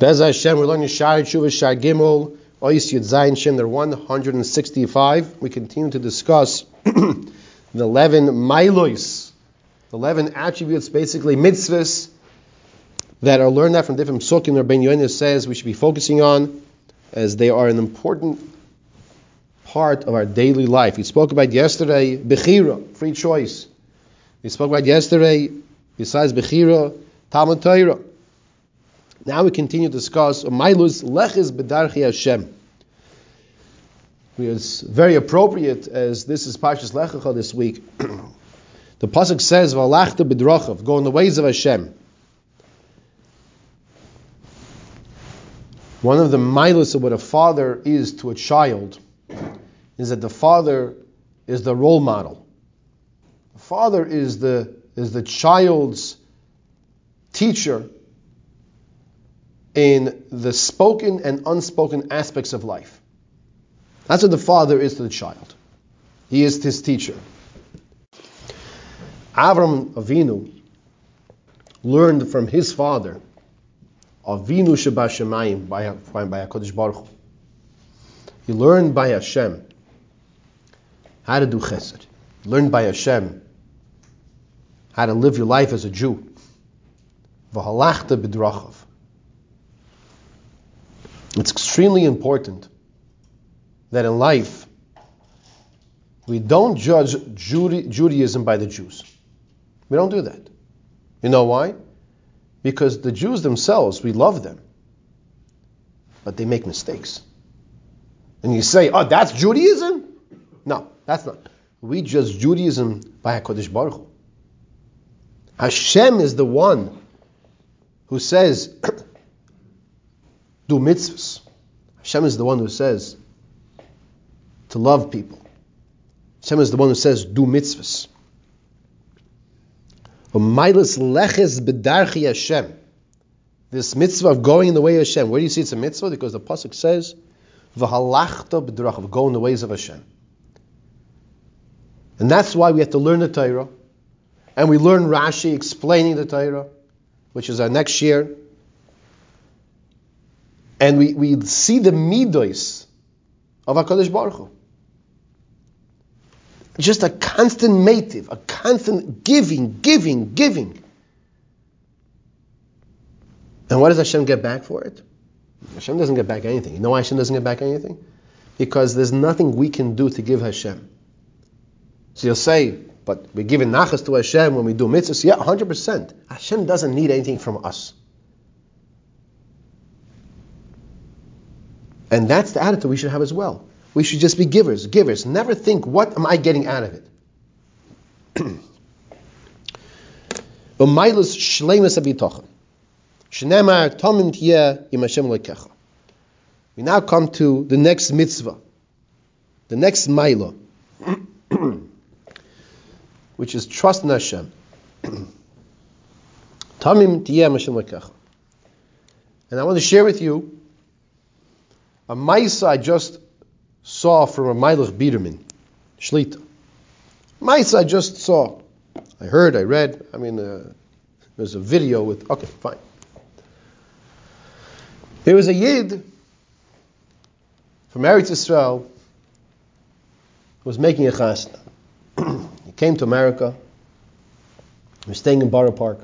Bez Hashem, we're learning Shari Tshuva Shar Gimel, Ois Yud Zayin Shem, they're 165. We continue to discuss the 11 Milois, the 11 attributes, basically mitzvahs, that are learned out from different psukim. Rabbein Yonis says we should be focusing on, as they are an important part of our daily life. We spoke about yesterday, Bechira, free choice. We spoke about yesterday, besides Bechira, Talmud Torah. Now we continue to discuss Mailus Leches Bedarchi Hashem. It's very appropriate as this is Parshas Lech Lecha this week. the pasuk says Valachta Bedrachav, go in the ways of Hashem. One of the milas of what a father is to a child is that the father is the role model. The father is the is the child's teacher in the spoken and unspoken aspects of life. That's what the father is to the child. He is his teacher. Avram Avinu learned from his father, Avinu Shebashamayim, by, by HaKadosh Baruch Hu. He learned by Hashem how to do chesed. He learned by Hashem how to live your life as a Jew. V'halachta b'drachav. It's extremely important that in life we don't judge Judaism by the Jews. We don't do that. You know why? Because the Jews themselves, we love them, but they make mistakes. And you say, oh, that's Judaism? No, that's not. We judge Judaism by HaKadosh Baruch Hu. Hashem is the one who says, do mitzvahs. Hashem is the one who says to love people. Hashem is the one who says do mitzvahs. Hashem. This mitzvah of going in the way of Hashem. Where do you see it's a mitzvah? Because the pasuk says, "V'halachta b'drachav," go in the ways of Hashem. And that's why we have to learn the Torah, and we learn Rashi explaining the Torah, which is our next year and we, we see the midos of HaKadosh Baruch Hu. Just a constant mative, a constant giving, giving, giving. And what does Hashem get back for it? Hashem doesn't get back anything. You know why Hashem doesn't get back anything? Because there's nothing we can do to give Hashem. So you'll say, but we're giving nachas to Hashem when we do mitzvahs. Yeah, 100%. Hashem doesn't need anything from us. And that's the attitude we should have as well. We should just be givers, givers. Never think, what am I getting out of it? We now come to the next mitzvah, the next mila, which is trust in Hashem. Tamim And I want to share with you a Maisa I just saw from a Meilich Biderman, Shlita. Maisa I just saw. I heard, I read. I mean, uh, there's a video with. Okay, fine. There was a Yid from Eretz Israel who was making a chasna. he came to America. He was staying in Borough Park.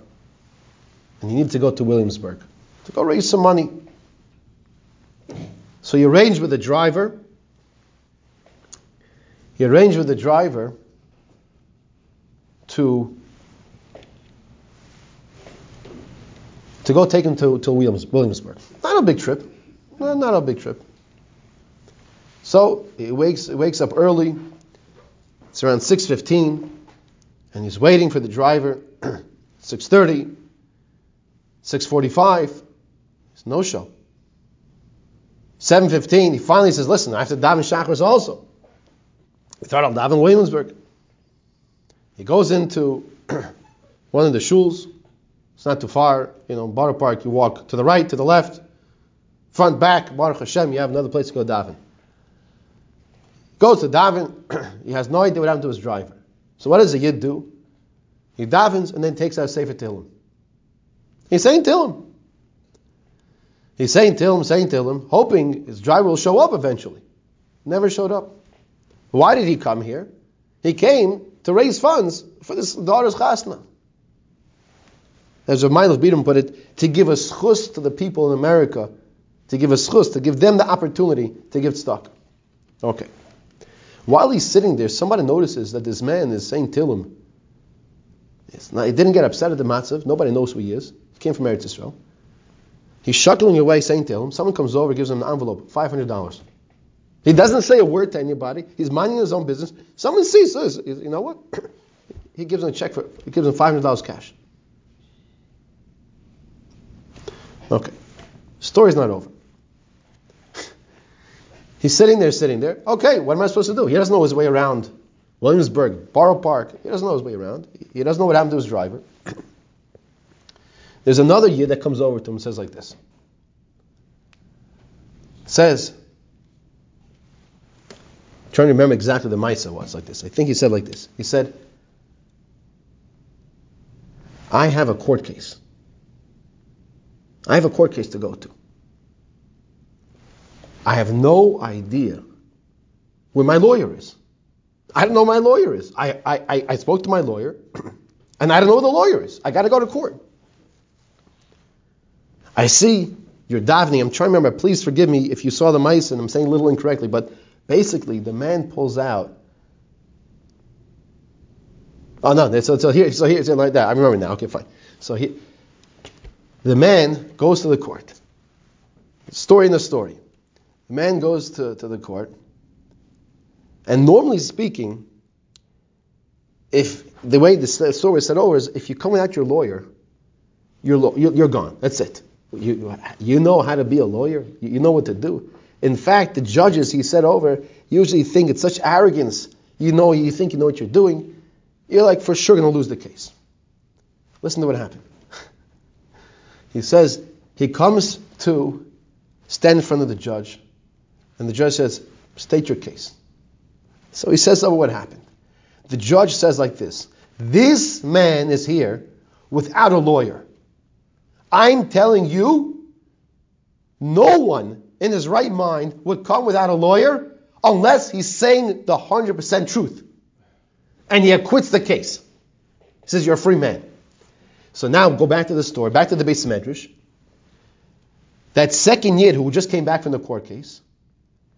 And he needed to go to Williamsburg to go raise some money. So he arranged with the driver. He arranged with the driver to to go take him to, to Williams, Williamsburg. Not a big trip. Not, a big trip. So he wakes, he wakes up early. It's around 6.15, and he's waiting for the driver. 6.30, 6.45, there's no show. 7.15, he finally says, listen, I have to daven Shachris also. We thought I'll daven Williamsburg. He goes into one of the shuls. It's not too far. You know, Borough Park, you walk to the right, to the left, front, back, Baruch Hashem, you have another place to go daven. Goes to daven. he has no idea what happened to his driver. So what does the Yid do? He davens and then takes out Sefer Tehillim. He's saying Tehillim. He's saying to him, saying to him, hoping his driver will show up eventually. Never showed up. Why did he come here? He came to raise funds for this daughter's chasna. As Rav Meilich Biderman put it, to give a schus to the people in America, to give a schus, to give them the opportunity to give stock. Okay. While he's sitting there, somebody notices that this man is saying Tillim. Not, he didn't get upset at the matzav. Nobody knows who he is. He came from Eretz Israel. He's shuckling away, saying to him, Someone comes over, gives him an envelope, five hundred dollars. He doesn't say a word to anybody. He's minding his own business. Someone sees this. You know what? he gives him a check for. He gives him five hundred dollars cash. Okay. Story's not over. He's sitting there, sitting there. Okay, what am I supposed to do? He doesn't know his way around Williamsburg, Borough Park. He doesn't know his way around. He doesn't know what happened to his driver. There's another year that comes over to him and says like this. Says, I'm trying to remember exactly the Misa was like this. I think he said like this. He said, I have a court case. I have a court case to go to. I have no idea where my lawyer is. I don't know where my lawyer is. I, I, I spoke to my lawyer, and I don't know where the lawyer is. I got to go to court. I see you're davening. I'm trying to remember. Please forgive me if you saw the mice and I'm saying little incorrectly, but basically the man pulls out. Oh no! So, so here, so here, so like that. I remember now. Okay, fine. So he, the man goes to the court. Story in the story. The man goes to, to the court, and normally speaking, if the way the story is set over is if you come without your lawyer, you're, you're gone. That's it. You, you know how to be a lawyer. You know what to do. In fact, the judges he said over usually think it's such arrogance. You know, you think you know what you're doing. You're like for sure going to lose the case. Listen to what happened. he says he comes to stand in front of the judge, and the judge says, "State your case." So he says over what happened. The judge says like this: This man is here without a lawyer. I'm telling you, no one in his right mind would come without a lawyer unless he's saying the 100% truth. And he acquits the case. He says, You're a free man. So now go back to the story, back to the beis medrash. That second Yid who just came back from the court case,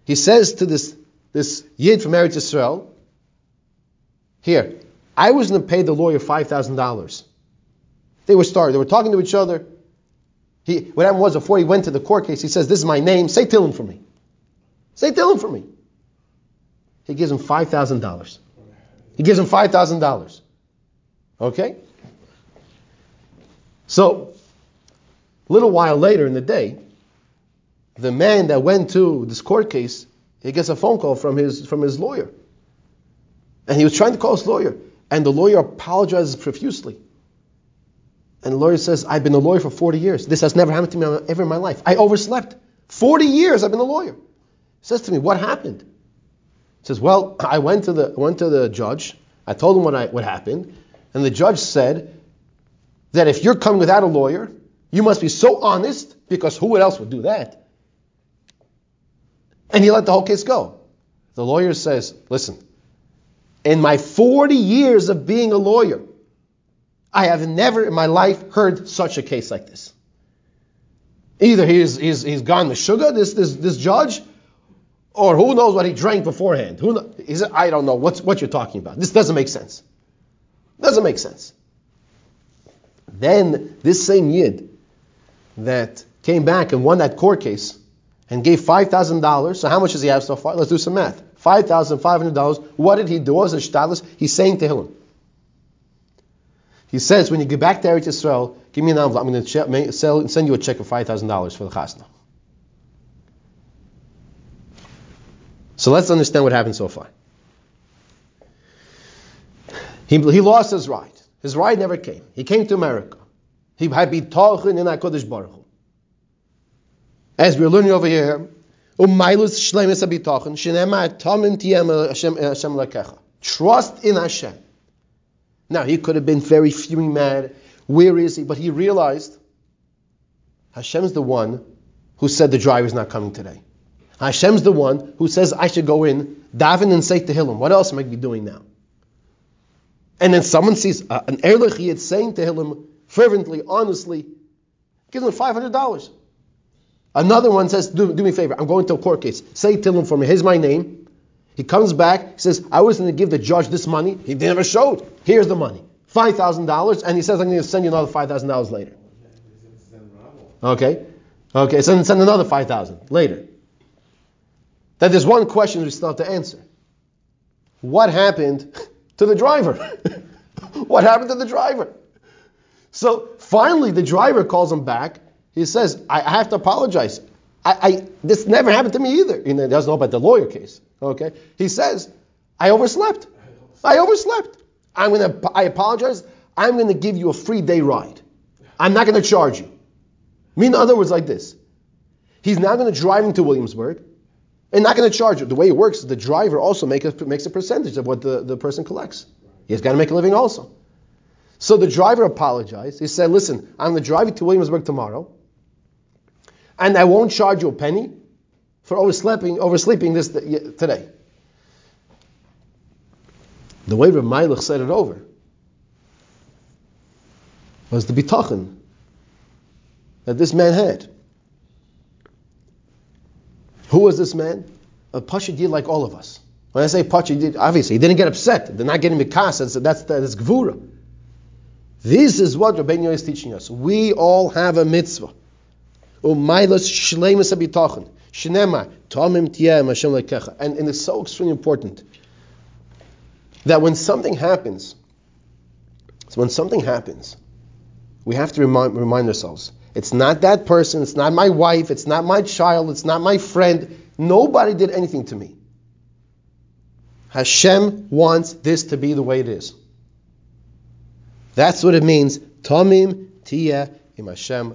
he says to this, this Yid from Eretz Israel, Here, I was going to pay the lawyer $5,000. They were started. They were talking to each other. He, what happened was before he went to the court case, he says, This is my name. Say Tillim for me. Say Tillim for me. He gives him $5,000. He gives him $5,000. Okay? So, a little while later in the day, the man that went to this court case, he gets a phone call from his, from his lawyer. And he was trying to call his lawyer. And the lawyer apologizes profusely. And the lawyer says, I've been a lawyer for 40 years. This has never happened to me ever in my life. I overslept. 40 years I've been a lawyer. He says to me, What happened? He says, Well, I went to the went to the judge. I told him what I, what happened, and the judge said that if you're coming without a lawyer, you must be so honest because who else would do that? And he let the whole case go. The lawyer says, Listen, in my 40 years of being a lawyer, I have never in my life heard such a case like this. Either he's, he's, he's gone with sugar, this, this, this judge, or who knows what he drank beforehand. Who know, he said, I don't know what's, what you're talking about. This doesn't make sense. Doesn't make sense. Then this same Yid that came back and won that court case and gave $5,000. So how much does he have so far? Let's do some math. $5,500. What did he do? What was the status? He's saying to him, he says, when you get back to Eretz Yisrael, give me an envelope. I'm going to send you a check of $5,000 for the chasna. So let's understand what happened so far. He, he lost his ride. His ride never came. He came to America. He had been talking in HaKadosh Baruch Hu. As we're learning over here, Trust in Hashem. Now, he could have been very fuming mad. Where is he? But he realized Hashem is the one who said the driver's not coming today. Hashem's the one who says I should go in, daven and say to Tehillim. What else am I be doing now? And then someone sees uh, an Erlich Yid saying Tehillim fervently, honestly, gives him $500. Another one says, do, do me a favor, I'm going to a court case. Say to Tehillim for me. Here's my name. He comes back, he says, I was going to give the judge this money. He never showed. Here's the money. $5,000, and he says, I'm going to send you another $5,000 later. Okay? Okay, so send another 5,000 later. Then there's one question we still have to answer. What happened to the driver? what happened to the driver? So finally, the driver calls him back. He says, I have to apologize. I, I, this never happened to me either. He doesn't know about the lawyer case. Okay? He says, I overslept. I overslept. I'm gonna I apologize. I'm gonna give you a free day ride. I'm not gonna charge you. Mean in other words like this. He's now gonna drive him to Williamsburg and not gonna charge you. The way it works the driver also make a, makes a percentage of what the, the person collects. He's got to make a living also. So the driver apologized. He said, listen, I'm to drive you to Williamsburg tomorrow, and I won't charge you a penny for oversleeping, oversleeping this today. The way Rav Meilich said it over was the bitachon that this man had. Who was this man? A Pashid like all of us. When I say Pashid obviously he didn't get upset. They're not getting mikas. That's that's, that's gvura. This is what Rabbeinu is teaching us. We all have a mitzvah. Umailas shleimus abitachon. Shnema tomim Hashem lekecha. And, and it's so extremely important that when something happens, so when something happens, we have to remind, remind ourselves it's not that person, it's not my wife, it's not my child, it's not my friend. Nobody did anything to me. Hashem wants this to be the way it is. That's what it means. Tomim tia im Hashem